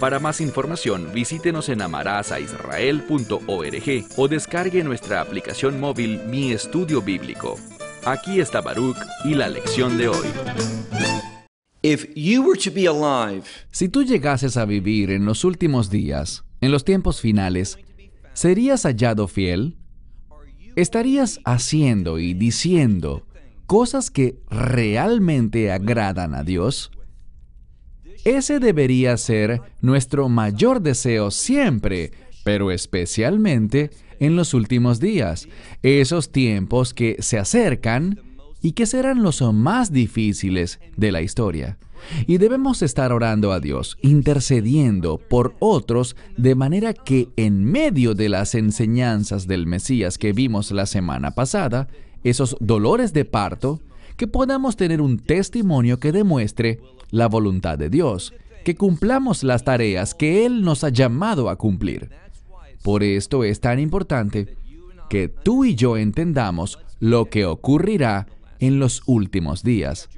Para más información, visítenos en amarazaisrael.org o descargue nuestra aplicación móvil Mi Estudio Bíblico. Aquí está Baruch y la lección de hoy. si tú llegases a vivir en los últimos días, en los tiempos finales, ¿serías hallado fiel? ¿Estarías haciendo y diciendo cosas que realmente agradan a Dios? Ese debería ser nuestro mayor deseo siempre, pero especialmente en los últimos días, esos tiempos que se acercan y que serán los más difíciles de la historia. Y debemos estar orando a Dios, intercediendo por otros, de manera que en medio de las enseñanzas del Mesías que vimos la semana pasada, esos dolores de parto, que podamos tener un testimonio que demuestre la voluntad de Dios, que cumplamos las tareas que Él nos ha llamado a cumplir. Por esto es tan importante que tú y yo entendamos lo que ocurrirá en los últimos días.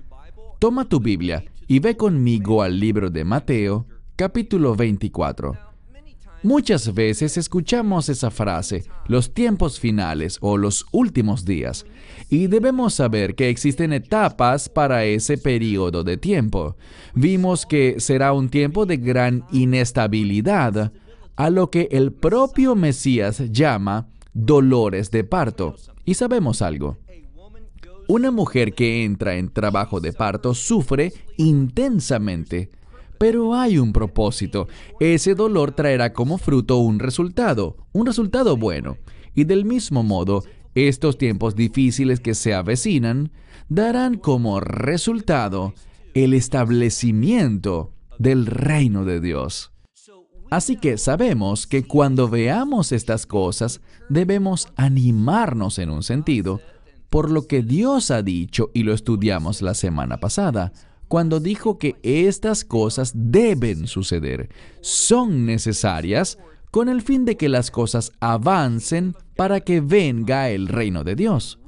Toma tu Biblia y ve conmigo al libro de Mateo, capítulo 24. Muchas veces escuchamos esa frase, los tiempos finales o los últimos días, y debemos saber que existen etapas para ese periodo de tiempo. Vimos que será un tiempo de gran inestabilidad, a lo que el propio Mesías llama dolores de parto. Y sabemos algo. Una mujer que entra en trabajo de parto sufre intensamente pero hay un propósito. Ese dolor traerá como fruto un resultado, un resultado bueno. Y del mismo modo, estos tiempos difíciles que se avecinan darán como resultado el establecimiento del reino de Dios. Así que sabemos que cuando veamos estas cosas debemos animarnos en un sentido por lo que Dios ha dicho y lo estudiamos la semana pasada, cuando dijo que estas cosas deben suceder, son necesarias con el fin de que las cosas avancen para que venga el reino de Dios.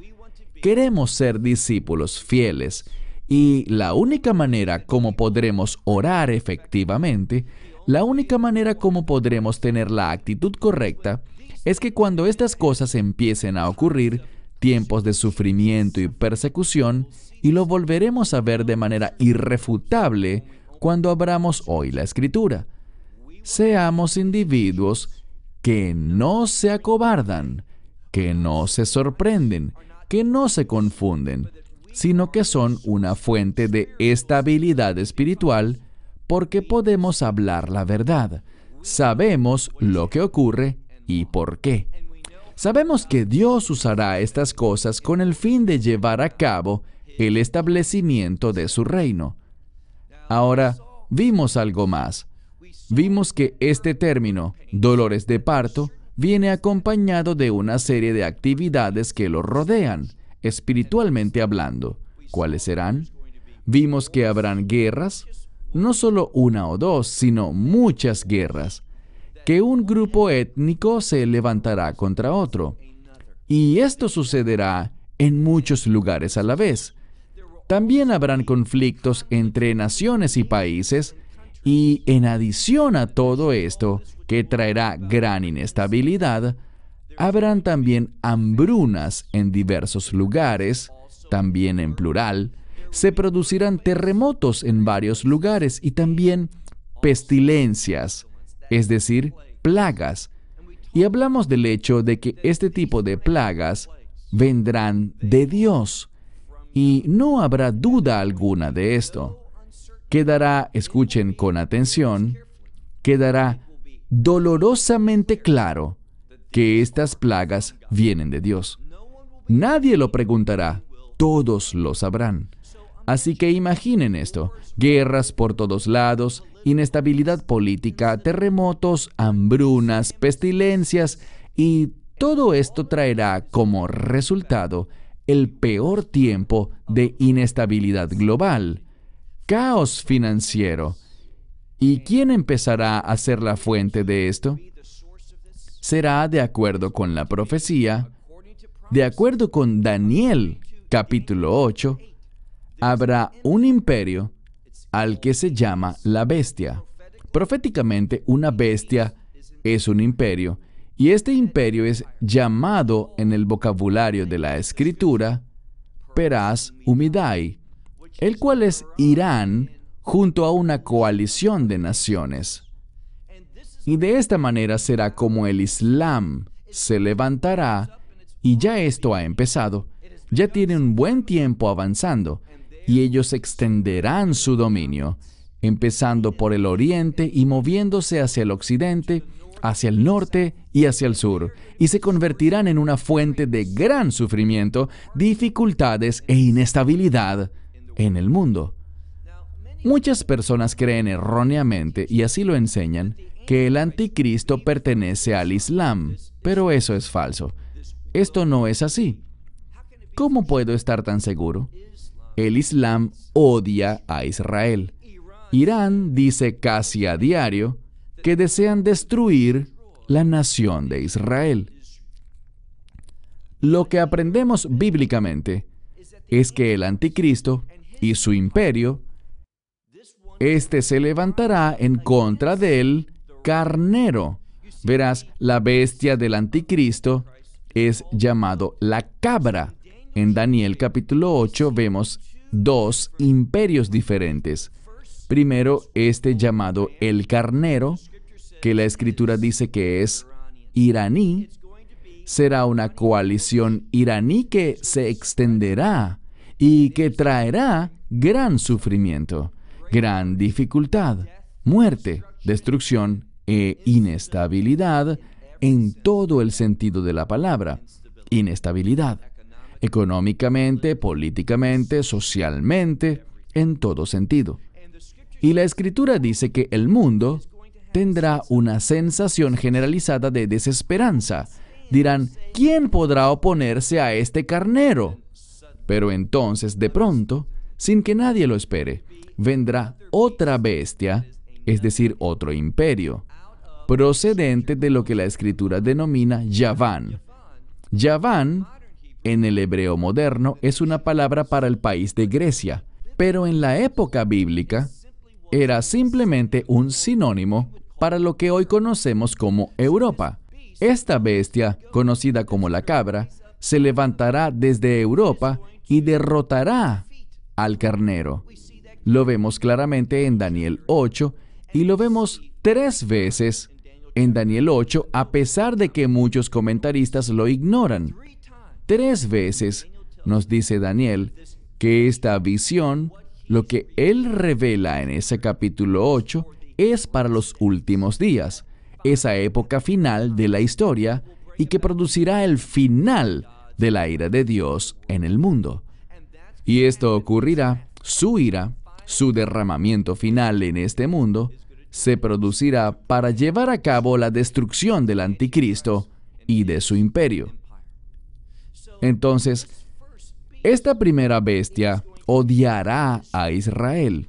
Queremos ser discípulos fieles y la única manera como podremos orar efectivamente, la única manera como podremos tener la actitud correcta, es que cuando estas cosas empiecen a ocurrir, tiempos de sufrimiento y persecución, y lo volveremos a ver de manera irrefutable cuando abramos hoy la escritura. Seamos individuos que no se acobardan, que no se sorprenden, que no se confunden, sino que son una fuente de estabilidad espiritual porque podemos hablar la verdad. Sabemos lo que ocurre y por qué. Sabemos que Dios usará estas cosas con el fin de llevar a cabo el establecimiento de su reino. Ahora, vimos algo más. Vimos que este término, dolores de parto, viene acompañado de una serie de actividades que lo rodean, espiritualmente hablando. ¿Cuáles serán? Vimos que habrán guerras, no solo una o dos, sino muchas guerras que un grupo étnico se levantará contra otro. Y esto sucederá en muchos lugares a la vez. También habrán conflictos entre naciones y países y en adición a todo esto, que traerá gran inestabilidad, habrán también hambrunas en diversos lugares, también en plural, se producirán terremotos en varios lugares y también pestilencias, es decir, plagas. Y hablamos del hecho de que este tipo de plagas vendrán de Dios. Y no habrá duda alguna de esto. Quedará, escuchen con atención, quedará dolorosamente claro que estas plagas vienen de Dios. Nadie lo preguntará, todos lo sabrán. Así que imaginen esto, guerras por todos lados, inestabilidad política, terremotos, hambrunas, pestilencias y todo esto traerá como resultado el peor tiempo de inestabilidad global, caos financiero. ¿Y quién empezará a ser la fuente de esto? Será de acuerdo con la profecía, de acuerdo con Daniel capítulo 8, habrá un imperio al que se llama la bestia. Proféticamente, una bestia es un imperio, y este imperio es llamado en el vocabulario de la escritura Peras Umidai, el cual es Irán junto a una coalición de naciones. Y de esta manera será como el Islam se levantará, y ya esto ha empezado, ya tiene un buen tiempo avanzando, y ellos extenderán su dominio, empezando por el oriente y moviéndose hacia el occidente, hacia el norte y hacia el sur, y se convertirán en una fuente de gran sufrimiento, dificultades e inestabilidad en el mundo. Muchas personas creen erróneamente, y así lo enseñan, que el anticristo pertenece al Islam, pero eso es falso. Esto no es así. ¿Cómo puedo estar tan seguro? El Islam odia a Israel. Irán dice casi a diario que desean destruir la nación de Israel. Lo que aprendemos bíblicamente es que el anticristo y su imperio, este se levantará en contra del carnero. Verás, la bestia del anticristo es llamado la cabra en Daniel capítulo 8 vemos dos imperios diferentes. Primero, este llamado el carnero, que la escritura dice que es iraní, será una coalición iraní que se extenderá y que traerá gran sufrimiento, gran dificultad, muerte, destrucción e inestabilidad en todo el sentido de la palabra. Inestabilidad económicamente, políticamente, socialmente, en todo sentido. Y la escritura dice que el mundo tendrá una sensación generalizada de desesperanza. Dirán, ¿quién podrá oponerse a este carnero? Pero entonces, de pronto, sin que nadie lo espere, vendrá otra bestia, es decir, otro imperio, procedente de lo que la escritura denomina Yaván. Yaván en el hebreo moderno es una palabra para el país de Grecia, pero en la época bíblica era simplemente un sinónimo para lo que hoy conocemos como Europa. Esta bestia, conocida como la cabra, se levantará desde Europa y derrotará al carnero. Lo vemos claramente en Daniel 8 y lo vemos tres veces en Daniel 8 a pesar de que muchos comentaristas lo ignoran. Tres veces nos dice Daniel que esta visión, lo que él revela en ese capítulo 8, es para los últimos días, esa época final de la historia y que producirá el final de la ira de Dios en el mundo. Y esto ocurrirá, su ira, su derramamiento final en este mundo, se producirá para llevar a cabo la destrucción del anticristo y de su imperio. Entonces, esta primera bestia odiará a Israel.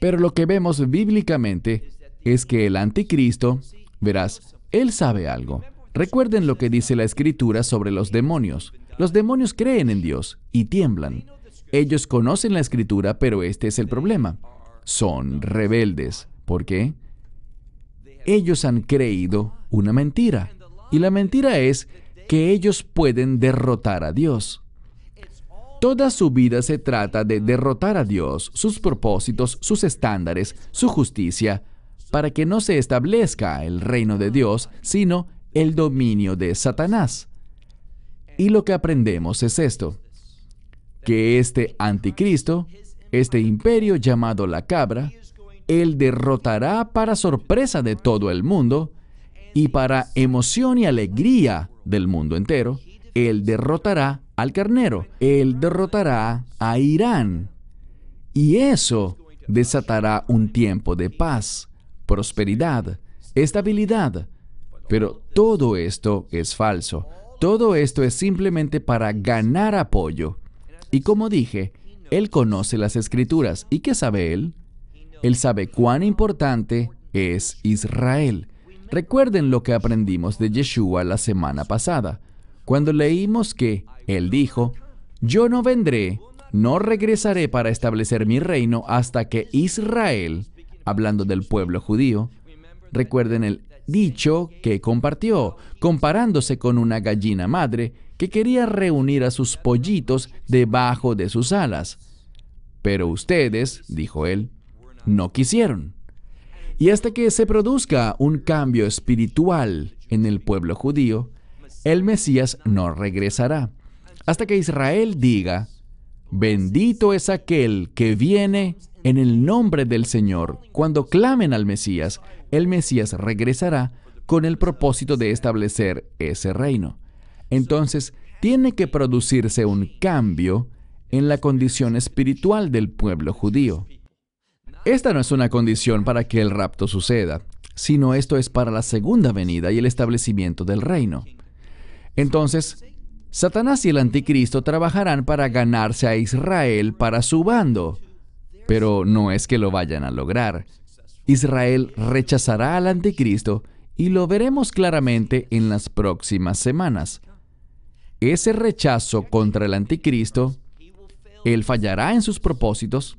Pero lo que vemos bíblicamente es que el anticristo, verás, él sabe algo. Recuerden lo que dice la escritura sobre los demonios. Los demonios creen en Dios y tiemblan. Ellos conocen la escritura, pero este es el problema. Son rebeldes. ¿Por qué? Ellos han creído una mentira. Y la mentira es que ellos pueden derrotar a Dios. Toda su vida se trata de derrotar a Dios, sus propósitos, sus estándares, su justicia, para que no se establezca el reino de Dios, sino el dominio de Satanás. Y lo que aprendemos es esto, que este anticristo, este imperio llamado la cabra, él derrotará para sorpresa de todo el mundo y para emoción y alegría del mundo entero, Él derrotará al carnero, Él derrotará a Irán. Y eso desatará un tiempo de paz, prosperidad, estabilidad. Pero todo esto es falso. Todo esto es simplemente para ganar apoyo. Y como dije, Él conoce las escrituras. ¿Y qué sabe Él? Él sabe cuán importante es Israel. Recuerden lo que aprendimos de Yeshua la semana pasada, cuando leímos que Él dijo, yo no vendré, no regresaré para establecer mi reino hasta que Israel, hablando del pueblo judío, recuerden el dicho que compartió, comparándose con una gallina madre que quería reunir a sus pollitos debajo de sus alas. Pero ustedes, dijo él, no quisieron. Y hasta que se produzca un cambio espiritual en el pueblo judío, el Mesías no regresará. Hasta que Israel diga, bendito es aquel que viene en el nombre del Señor. Cuando clamen al Mesías, el Mesías regresará con el propósito de establecer ese reino. Entonces, tiene que producirse un cambio en la condición espiritual del pueblo judío. Esta no es una condición para que el rapto suceda, sino esto es para la segunda venida y el establecimiento del reino. Entonces, Satanás y el anticristo trabajarán para ganarse a Israel para su bando, pero no es que lo vayan a lograr. Israel rechazará al anticristo y lo veremos claramente en las próximas semanas. Ese rechazo contra el anticristo, él fallará en sus propósitos,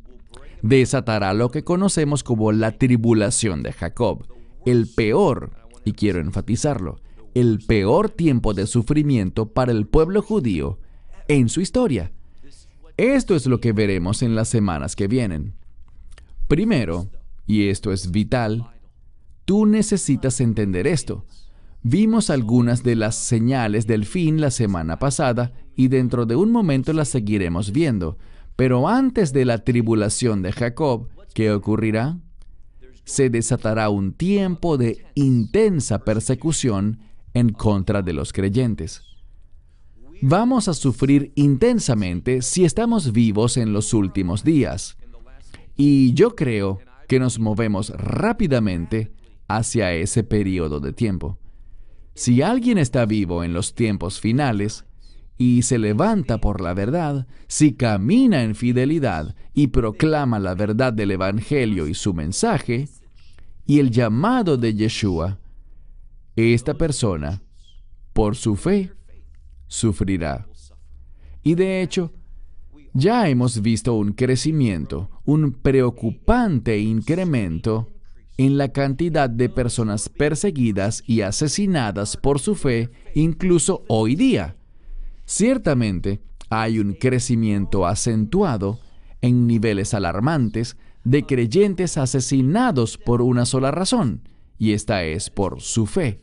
desatará lo que conocemos como la tribulación de Jacob, el peor, y quiero enfatizarlo, el peor tiempo de sufrimiento para el pueblo judío en su historia. Esto es lo que veremos en las semanas que vienen. Primero, y esto es vital, tú necesitas entender esto. Vimos algunas de las señales del fin la semana pasada y dentro de un momento las seguiremos viendo. Pero antes de la tribulación de Jacob, ¿qué ocurrirá? Se desatará un tiempo de intensa persecución en contra de los creyentes. Vamos a sufrir intensamente si estamos vivos en los últimos días. Y yo creo que nos movemos rápidamente hacia ese periodo de tiempo. Si alguien está vivo en los tiempos finales, y se levanta por la verdad, si camina en fidelidad y proclama la verdad del Evangelio y su mensaje, y el llamado de Yeshua, esta persona, por su fe, sufrirá. Y de hecho, ya hemos visto un crecimiento, un preocupante incremento en la cantidad de personas perseguidas y asesinadas por su fe, incluso hoy día. Ciertamente, hay un crecimiento acentuado en niveles alarmantes de creyentes asesinados por una sola razón, y esta es por su fe.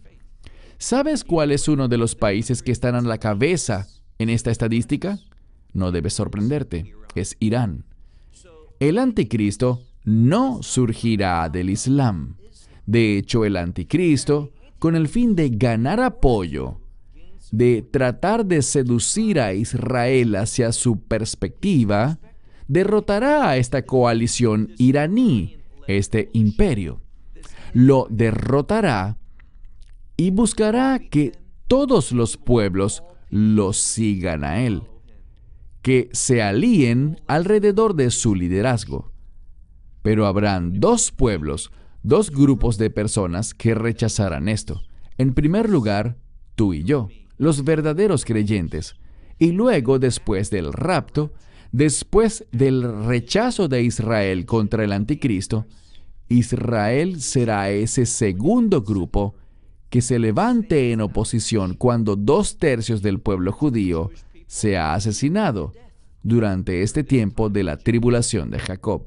¿Sabes cuál es uno de los países que están a la cabeza en esta estadística? No debe sorprenderte, es Irán. El anticristo no surgirá del Islam. De hecho, el anticristo, con el fin de ganar apoyo, de tratar de seducir a Israel hacia su perspectiva, derrotará a esta coalición iraní, este imperio. Lo derrotará y buscará que todos los pueblos lo sigan a él, que se alíen alrededor de su liderazgo. Pero habrán dos pueblos, dos grupos de personas que rechazarán esto. En primer lugar, tú y yo los verdaderos creyentes. Y luego, después del rapto, después del rechazo de Israel contra el anticristo, Israel será ese segundo grupo que se levante en oposición cuando dos tercios del pueblo judío sea asesinado durante este tiempo de la tribulación de Jacob.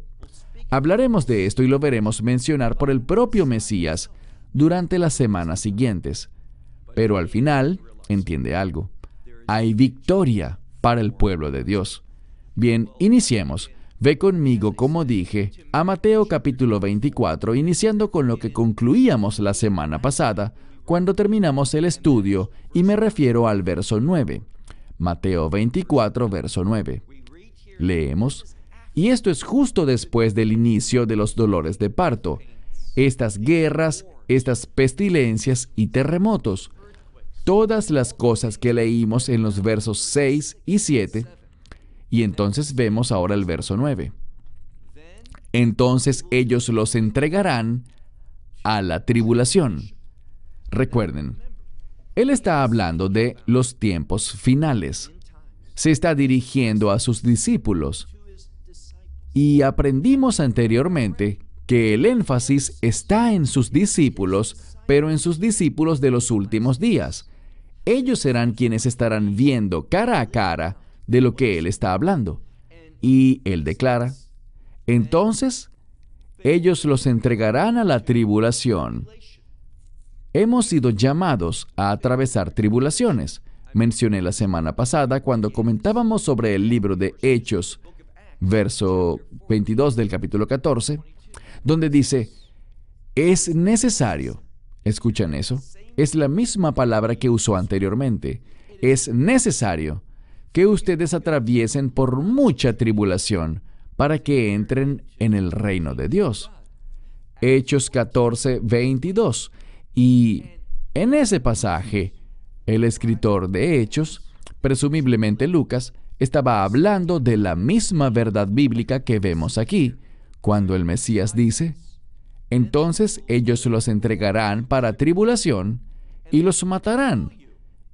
Hablaremos de esto y lo veremos mencionar por el propio Mesías durante las semanas siguientes. Pero al final, entiende algo. Hay victoria para el pueblo de Dios. Bien, iniciemos. Ve conmigo, como dije, a Mateo capítulo 24, iniciando con lo que concluíamos la semana pasada, cuando terminamos el estudio, y me refiero al verso 9. Mateo 24, verso 9. Leemos, Y esto es justo después del inicio de los dolores de parto. Estas guerras, estas pestilencias y terremotos. Todas las cosas que leímos en los versos 6 y 7. Y entonces vemos ahora el verso 9. Entonces ellos los entregarán a la tribulación. Recuerden, él está hablando de los tiempos finales. Se está dirigiendo a sus discípulos. Y aprendimos anteriormente que el énfasis está en sus discípulos, pero en sus discípulos de los últimos días. Ellos serán quienes estarán viendo cara a cara de lo que Él está hablando. Y Él declara, entonces ellos los entregarán a la tribulación. Hemos sido llamados a atravesar tribulaciones. Mencioné la semana pasada cuando comentábamos sobre el libro de Hechos, verso 22 del capítulo 14, donde dice, es necesario, escuchan eso, es la misma palabra que usó anteriormente, es necesario que ustedes atraviesen por mucha tribulación para que entren en el reino de Dios. Hechos 14, 22. Y en ese pasaje, el escritor de Hechos, presumiblemente Lucas, estaba hablando de la misma verdad bíblica que vemos aquí, cuando el Mesías dice, entonces ellos los entregarán para tribulación y los matarán,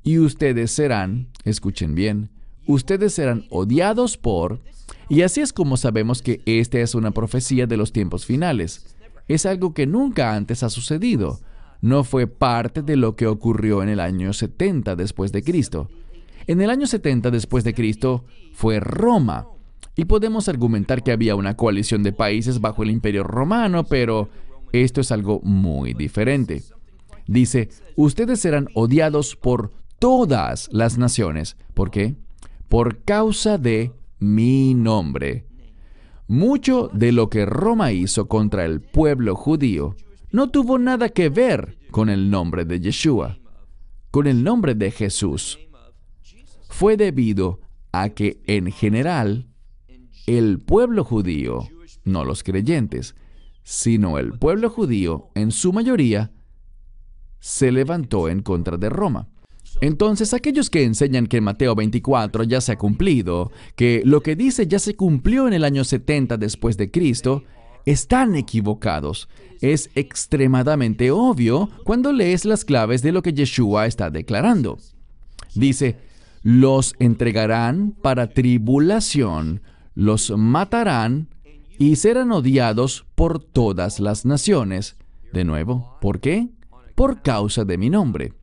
y ustedes serán, escuchen bien, ustedes serán odiados por y así es como sabemos que esta es una profecía de los tiempos finales. Es algo que nunca antes ha sucedido. No fue parte de lo que ocurrió en el año 70 después de Cristo. En el año 70 después de Cristo fue Roma. Y podemos argumentar que había una coalición de países bajo el imperio romano, pero esto es algo muy diferente. Dice, ustedes serán odiados por todas las naciones. ¿Por qué? Por causa de mi nombre. Mucho de lo que Roma hizo contra el pueblo judío no tuvo nada que ver con el nombre de Yeshua, con el nombre de Jesús. Fue debido a que en general el pueblo judío, no los creyentes, sino el pueblo judío en su mayoría, se levantó en contra de Roma. Entonces, aquellos que enseñan que Mateo 24 ya se ha cumplido, que lo que dice ya se cumplió en el año 70 después de Cristo, están equivocados. Es extremadamente obvio cuando lees las claves de lo que Yeshua está declarando. Dice, los entregarán para tribulación, los matarán y serán odiados por todas las naciones. De nuevo, ¿por qué? Por causa de mi nombre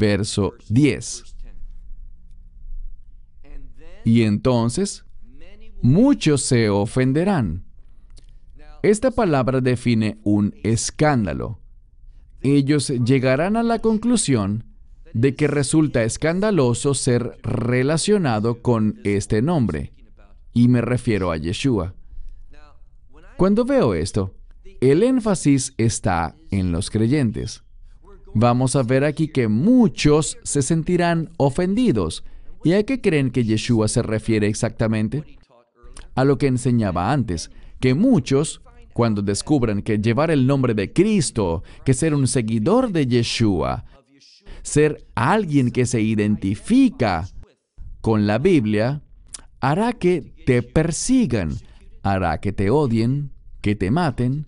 verso 10. Y entonces muchos se ofenderán. Esta palabra define un escándalo. Ellos llegarán a la conclusión de que resulta escandaloso ser relacionado con este nombre, y me refiero a Yeshua. Cuando veo esto, el énfasis está en los creyentes vamos a ver aquí que muchos se sentirán ofendidos. ¿Y a qué creen que Yeshua se refiere exactamente? A lo que enseñaba antes, que muchos, cuando descubran que llevar el nombre de Cristo, que ser un seguidor de Yeshua, ser alguien que se identifica con la Biblia, hará que te persigan, hará que te odien, que te maten,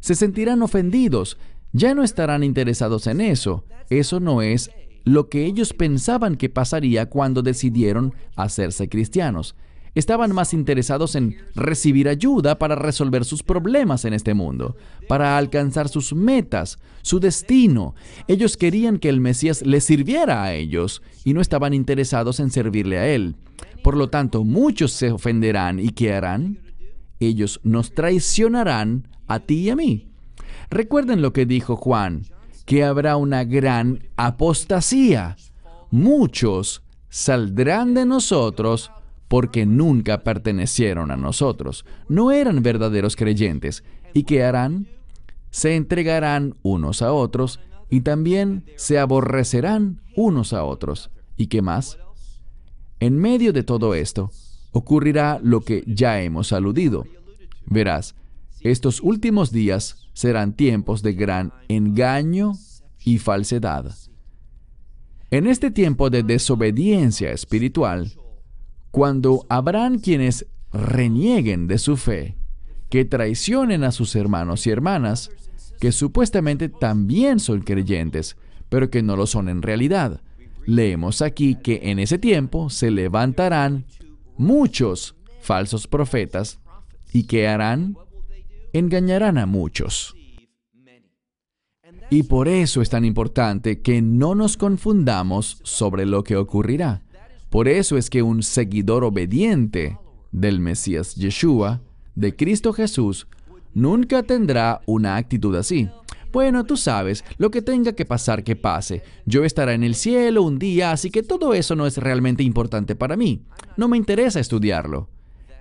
se sentirán ofendidos, ya no estarán interesados en eso. Eso no es lo que ellos pensaban que pasaría cuando decidieron hacerse cristianos. Estaban más interesados en recibir ayuda para resolver sus problemas en este mundo, para alcanzar sus metas, su destino. Ellos querían que el Mesías les sirviera a ellos y no estaban interesados en servirle a Él. Por lo tanto, muchos se ofenderán y ¿qué harán? Ellos nos traicionarán a ti y a mí. Recuerden lo que dijo Juan, que habrá una gran apostasía. Muchos saldrán de nosotros porque nunca pertenecieron a nosotros, no eran verdaderos creyentes. ¿Y qué harán? Se entregarán unos a otros y también se aborrecerán unos a otros. ¿Y qué más? En medio de todo esto, ocurrirá lo que ya hemos aludido. Verás, estos últimos días serán tiempos de gran engaño y falsedad. En este tiempo de desobediencia espiritual, cuando habrán quienes renieguen de su fe, que traicionen a sus hermanos y hermanas, que supuestamente también son creyentes, pero que no lo son en realidad. Leemos aquí que en ese tiempo se levantarán muchos falsos profetas y que harán, engañarán a muchos. Y por eso es tan importante que no nos confundamos sobre lo que ocurrirá. Por eso es que un seguidor obediente del Mesías Yeshua, de Cristo Jesús, nunca tendrá una actitud así. Bueno, tú sabes, lo que tenga que pasar, que pase. Yo estaré en el cielo un día, así que todo eso no es realmente importante para mí. No me interesa estudiarlo.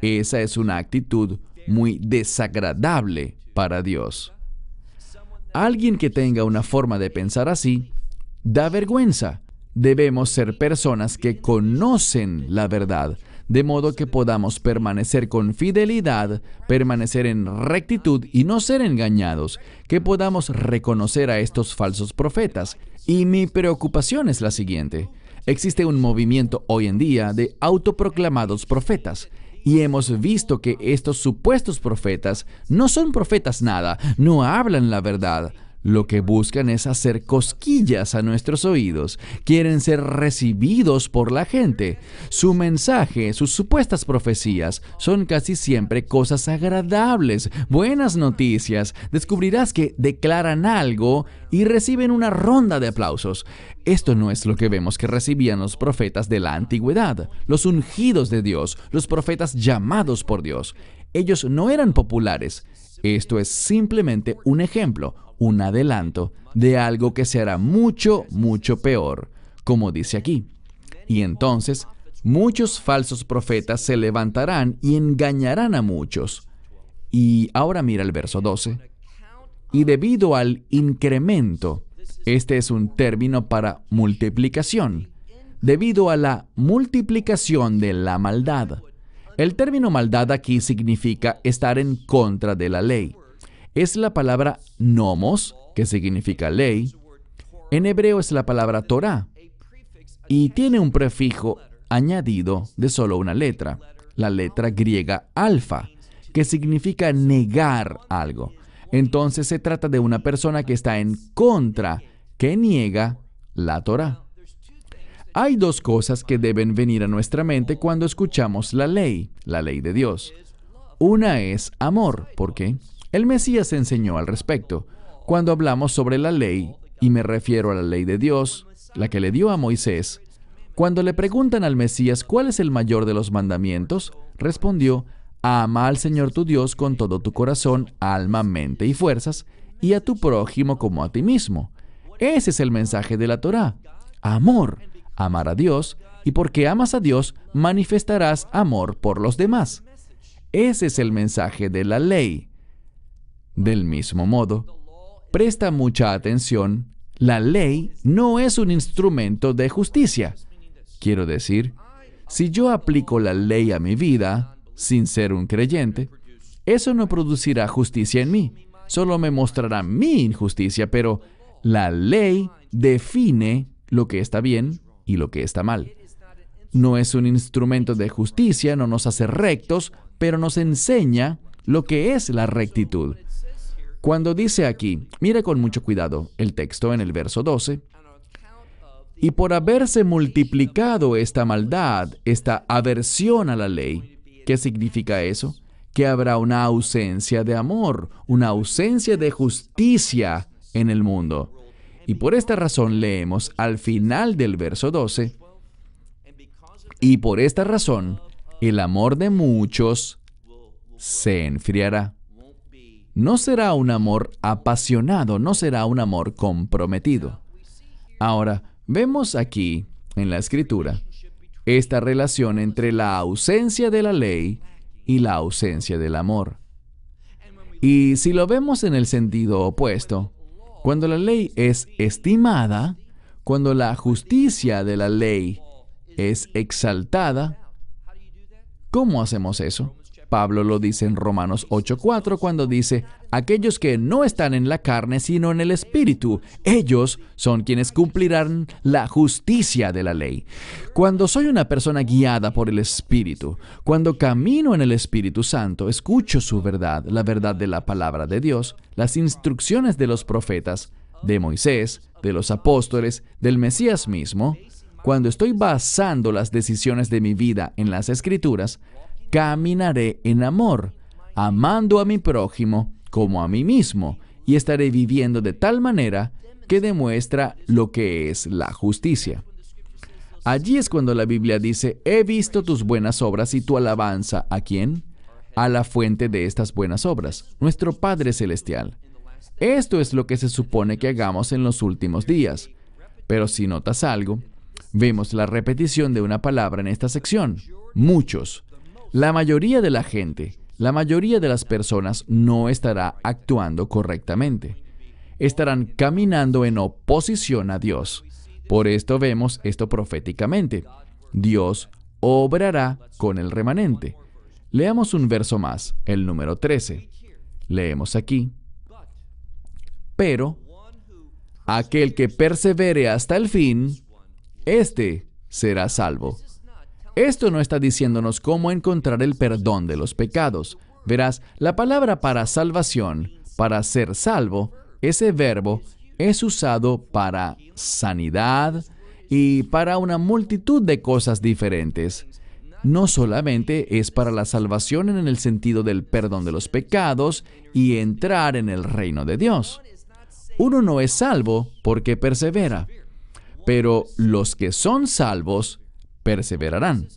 Esa es una actitud muy desagradable para Dios. Alguien que tenga una forma de pensar así, da vergüenza. Debemos ser personas que conocen la verdad, de modo que podamos permanecer con fidelidad, permanecer en rectitud y no ser engañados, que podamos reconocer a estos falsos profetas. Y mi preocupación es la siguiente. Existe un movimiento hoy en día de autoproclamados profetas. Y hemos visto que estos supuestos profetas no son profetas nada, no hablan la verdad, lo que buscan es hacer cosquillas a nuestros oídos. Quieren ser recibidos por la gente. Su mensaje, sus supuestas profecías, son casi siempre cosas agradables, buenas noticias. Descubrirás que declaran algo y reciben una ronda de aplausos. Esto no es lo que vemos que recibían los profetas de la antigüedad, los ungidos de Dios, los profetas llamados por Dios. Ellos no eran populares. Esto es simplemente un ejemplo, un adelanto de algo que se hará mucho, mucho peor, como dice aquí. Y entonces muchos falsos profetas se levantarán y engañarán a muchos. Y ahora mira el verso 12. Y debido al incremento, este es un término para multiplicación, debido a la multiplicación de la maldad. El término maldad aquí significa estar en contra de la ley es la palabra nomos, que significa ley. En hebreo es la palabra Torah y tiene un prefijo añadido de solo una letra, la letra griega alfa, que significa negar algo. Entonces se trata de una persona que está en contra, que niega la Torah. Hay dos cosas que deben venir a nuestra mente cuando escuchamos la ley, la ley de Dios. Una es amor, ¿por qué? El Mesías enseñó al respecto. Cuando hablamos sobre la ley, y me refiero a la ley de Dios, la que le dio a Moisés, cuando le preguntan al Mesías cuál es el mayor de los mandamientos, respondió, ama al Señor tu Dios con todo tu corazón, alma, mente y fuerzas, y a tu prójimo como a ti mismo. Ese es el mensaje de la Torá. Amor, amar a Dios, y porque amas a Dios, manifestarás amor por los demás. Ese es el mensaje de la ley. Del mismo modo, presta mucha atención, la ley no es un instrumento de justicia. Quiero decir, si yo aplico la ley a mi vida, sin ser un creyente, eso no producirá justicia en mí, solo me mostrará mi injusticia, pero la ley define lo que está bien y lo que está mal. No es un instrumento de justicia, no nos hace rectos, pero nos enseña lo que es la rectitud. Cuando dice aquí, mire con mucho cuidado el texto en el verso 12, y por haberse multiplicado esta maldad, esta aversión a la ley, ¿qué significa eso? Que habrá una ausencia de amor, una ausencia de justicia en el mundo. Y por esta razón leemos al final del verso 12, y por esta razón el amor de muchos se enfriará no será un amor apasionado, no será un amor comprometido. Ahora, vemos aquí, en la escritura, esta relación entre la ausencia de la ley y la ausencia del amor. Y si lo vemos en el sentido opuesto, cuando la ley es estimada, cuando la justicia de la ley es exaltada, ¿Cómo hacemos eso? Pablo lo dice en Romanos 8:4 cuando dice, aquellos que no están en la carne sino en el Espíritu, ellos son quienes cumplirán la justicia de la ley. Cuando soy una persona guiada por el Espíritu, cuando camino en el Espíritu Santo, escucho su verdad, la verdad de la palabra de Dios, las instrucciones de los profetas, de Moisés, de los apóstoles, del Mesías mismo, cuando estoy basando las decisiones de mi vida en las escrituras, caminaré en amor, amando a mi prójimo como a mí mismo, y estaré viviendo de tal manera que demuestra lo que es la justicia. Allí es cuando la Biblia dice, he visto tus buenas obras y tu alabanza a quién? A la fuente de estas buenas obras, nuestro Padre Celestial. Esto es lo que se supone que hagamos en los últimos días. Pero si notas algo, vemos la repetición de una palabra en esta sección. Muchos. La mayoría de la gente, la mayoría de las personas no estará actuando correctamente. Estarán caminando en oposición a Dios. Por esto vemos esto proféticamente. Dios obrará con el remanente. Leamos un verso más, el número 13. Leemos aquí. Pero aquel que persevere hasta el fin, éste será salvo. Esto no está diciéndonos cómo encontrar el perdón de los pecados. Verás, la palabra para salvación, para ser salvo, ese verbo es usado para sanidad y para una multitud de cosas diferentes. No solamente es para la salvación en el sentido del perdón de los pecados y entrar en el reino de Dios. Uno no es salvo porque persevera, pero los que son salvos perseverarán.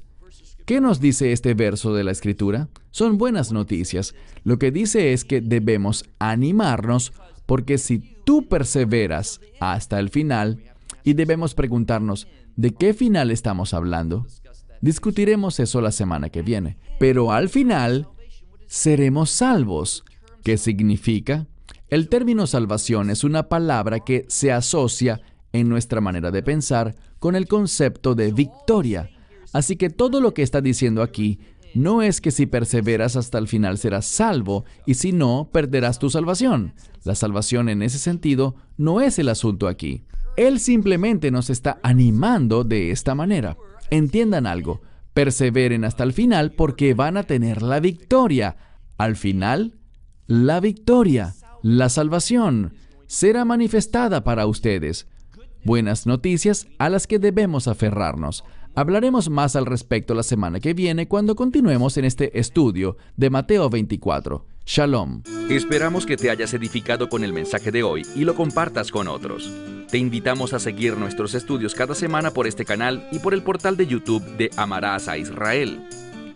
¿Qué nos dice este verso de la Escritura? Son buenas noticias. Lo que dice es que debemos animarnos porque si tú perseveras hasta el final, y debemos preguntarnos, ¿de qué final estamos hablando? Discutiremos eso la semana que viene. Pero al final, seremos salvos. ¿Qué significa? El término salvación es una palabra que se asocia en nuestra manera de pensar con el concepto de victoria. Así que todo lo que está diciendo aquí no es que si perseveras hasta el final serás salvo y si no, perderás tu salvación. La salvación en ese sentido no es el asunto aquí. Él simplemente nos está animando de esta manera. Entiendan algo, perseveren hasta el final porque van a tener la victoria. Al final, la victoria, la salvación, será manifestada para ustedes buenas noticias a las que debemos aferrarnos. Hablaremos más al respecto la semana que viene cuando continuemos en este estudio de Mateo 24. Shalom. Esperamos que te hayas edificado con el mensaje de hoy y lo compartas con otros. Te invitamos a seguir nuestros estudios cada semana por este canal y por el portal de YouTube de Amarás a Israel.